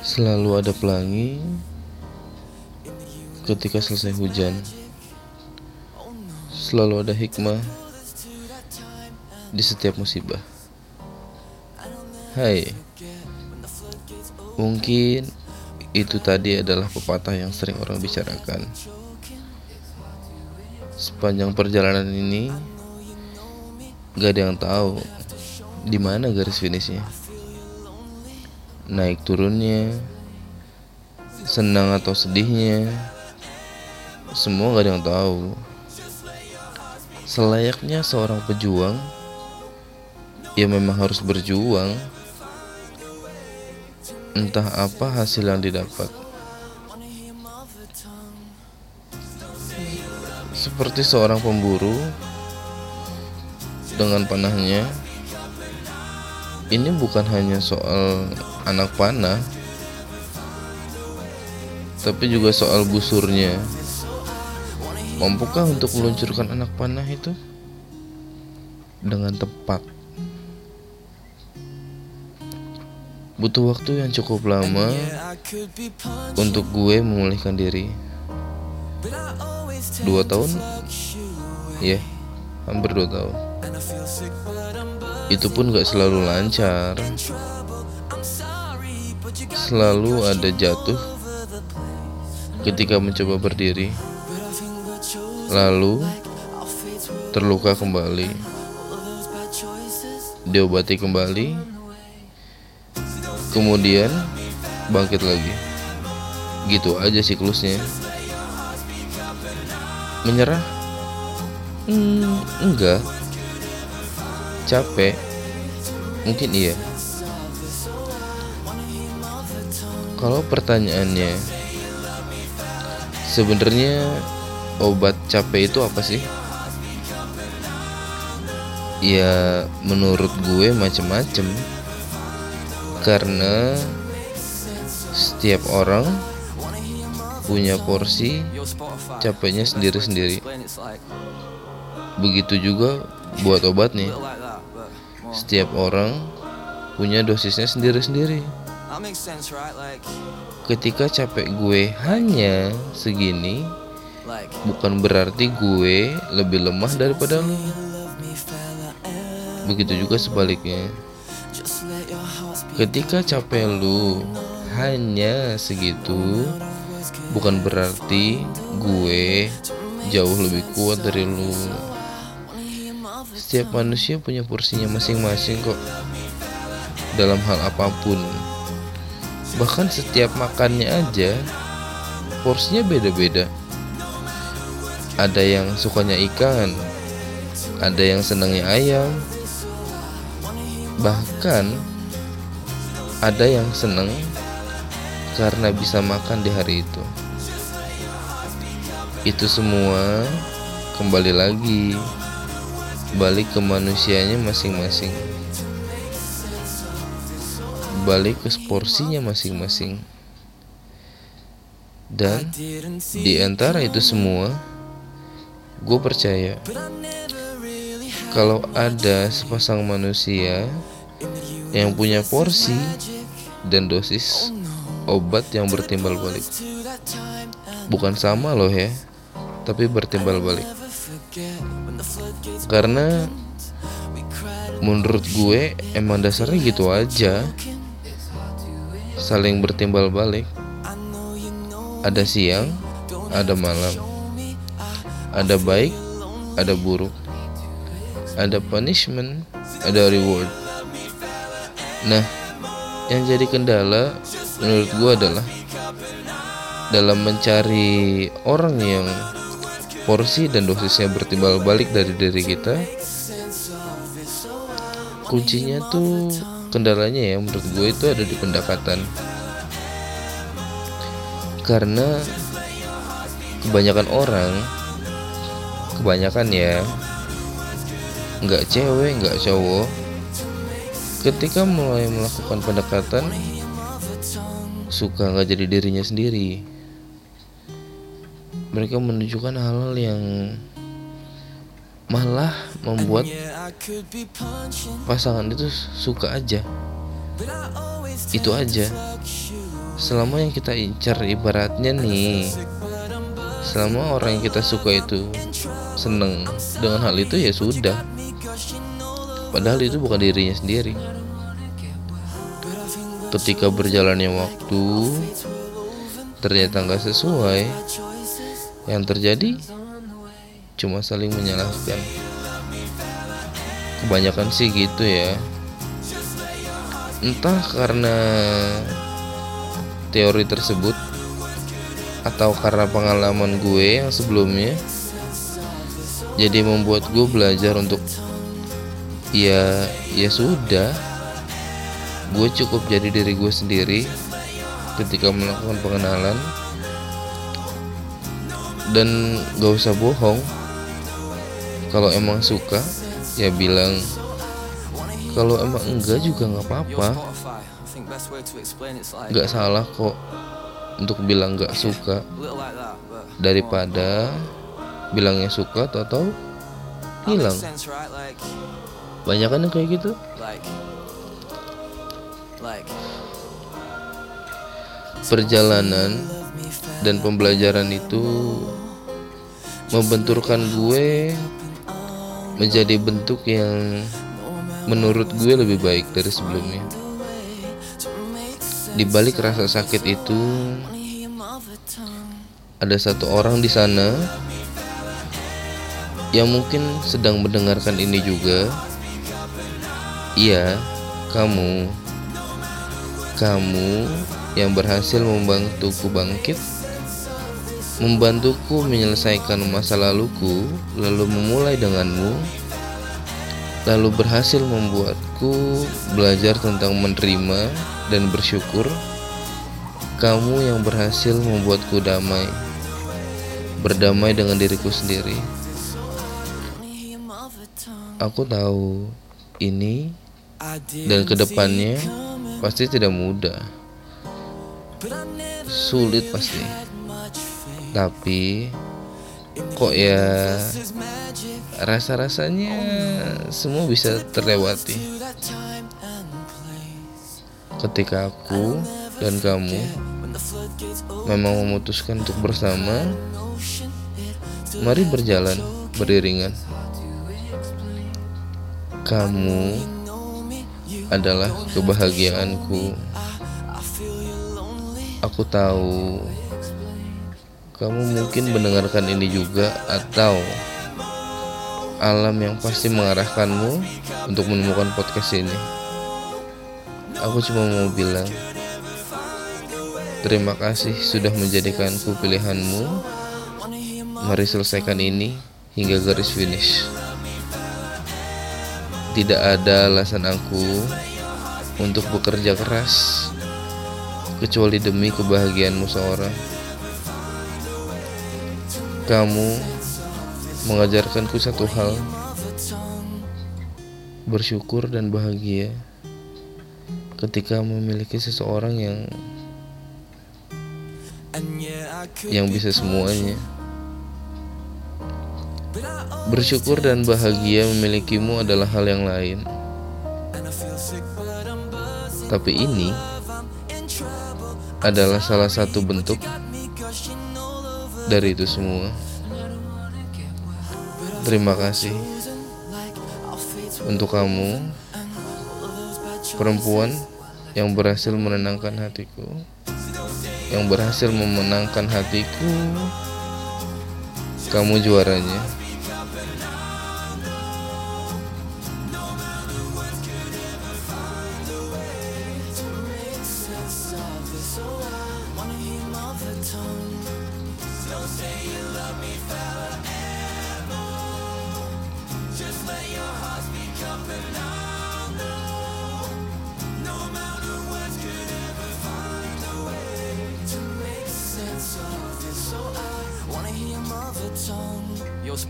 Selalu ada pelangi ketika selesai hujan. Selalu ada hikmah di setiap musibah. Hai, mungkin itu tadi adalah pepatah yang sering orang bicarakan. Sepanjang perjalanan ini, gak ada yang tahu di mana garis finishnya. Naik turunnya, senang atau sedihnya, semua gak ada yang tahu. Selayaknya seorang pejuang, ya memang harus berjuang entah apa hasil yang didapat. Seperti seorang pemburu dengan panahnya, ini bukan hanya soal anak panah, tapi juga soal busurnya. Mampukah untuk meluncurkan anak panah itu dengan tepat? Butuh waktu yang cukup lama untuk gue memulihkan diri. Dua tahun? Ya, yeah, hampir dua tahun. Itu pun gak selalu lancar. Selalu ada jatuh ketika mencoba berdiri. Lalu terluka kembali. Diobati kembali kemudian bangkit lagi gitu aja siklusnya menyerah hmm, enggak capek mungkin iya kalau pertanyaannya sebenarnya obat capek itu apa sih ya menurut gue macem-macem karena setiap orang punya porsi capeknya sendiri-sendiri. Begitu juga buat obatnya. Setiap orang punya dosisnya sendiri-sendiri. Ketika capek gue hanya segini, bukan berarti gue lebih lemah daripada lo. Begitu juga sebaliknya. Ketika capek lu hanya segitu, bukan berarti gue jauh lebih kuat dari lu. Setiap manusia punya porsinya masing-masing kok dalam hal apa pun. Bahkan setiap makannya aja porsinya beda-beda. Ada yang sukanya ikan, ada yang senangnya ayam, bahkan ada yang seneng karena bisa makan di hari itu. Itu semua kembali lagi balik ke manusianya masing-masing. Balik ke porsinya masing-masing. Dan di antara itu semua, gue percaya kalau ada sepasang manusia yang punya porsi dan dosis obat yang bertimbal balik. Bukan sama loh ya, tapi bertimbal balik. Karena menurut gue emang dasarnya gitu aja. Saling bertimbal balik. Ada siang, ada malam. Ada baik, ada buruk. Ada punishment, ada reward. Nah, yang jadi kendala menurut gue adalah dalam mencari orang yang porsi dan dosisnya bertimbal balik dari diri kita. Kuncinya tuh kendalanya ya menurut gue itu ada di pendekatan karena kebanyakan orang kebanyakan ya nggak cewek nggak cowok ketika mulai melakukan pendekatan suka nggak jadi dirinya sendiri mereka menunjukkan hal-hal yang malah membuat pasangan itu suka aja. Itu aja. Selama yang kita incar ibaratnya nih selama orang yang kita suka itu seneng dengan hal itu ya sudah. Padahal itu bukan dirinya sendiri. Ketika berjalannya waktu ternyata nggak sesuai yang terjadi cuma saling menyalahkan. Kebanyakan sih gitu ya. Entah karena teori tersebut atau karena pengalaman gue yang sebelumnya jadi membuat gue belajar untuk ya ya sudah. Gue cukup jadi diri gue sendiri ketika melakukan pengenalan dan gak usah bohong. Kalau emang suka ya bilang. Kalau emang enggak juga nggak apa-apa. Nggak salah kok untuk bilang nggak suka. Daripada bilangnya suka atau hilang. Banyak kan yang kayak gitu? Perjalanan dan pembelajaran itu membenturkan gue menjadi bentuk yang menurut gue lebih baik dari sebelumnya. Di balik rasa sakit itu ada satu orang di sana yang mungkin sedang mendengarkan ini juga. Iya, kamu. Kamu yang berhasil membantuku bangkit, membantuku menyelesaikan masa laluku, lalu memulai denganmu lalu berhasil membuatku belajar tentang menerima dan bersyukur. Kamu yang berhasil membuatku damai, berdamai dengan diriku sendiri. Aku tahu ini dan ke depannya pasti tidak mudah, sulit pasti, tapi kok ya rasa-rasanya semua bisa terlewati. Ketika aku dan kamu memang memutuskan untuk bersama mari berjalan beriringan. Kamu adalah kebahagiaanku. Aku tahu kamu mungkin mendengarkan ini juga atau alam yang pasti mengarahkanmu untuk menemukan podcast ini. Aku cuma mau bilang terima kasih sudah menjadikanku pilihanmu. Mari selesaikan ini hingga garis finish. Tidak ada alasan aku untuk bekerja keras kecuali demi kebahagiaanmu seorang. Kamu mengajarkanku satu hal, bersyukur dan bahagia ketika memiliki seseorang yang yang bisa semuanya. Bersyukur dan bahagia memilikimu adalah hal yang lain. Tapi ini adalah salah satu bentuk dari itu semua. Terima kasih untuk kamu, perempuan yang berhasil menenangkan hatiku, yang berhasil memenangkan hatiku. Kamu juaranya. So.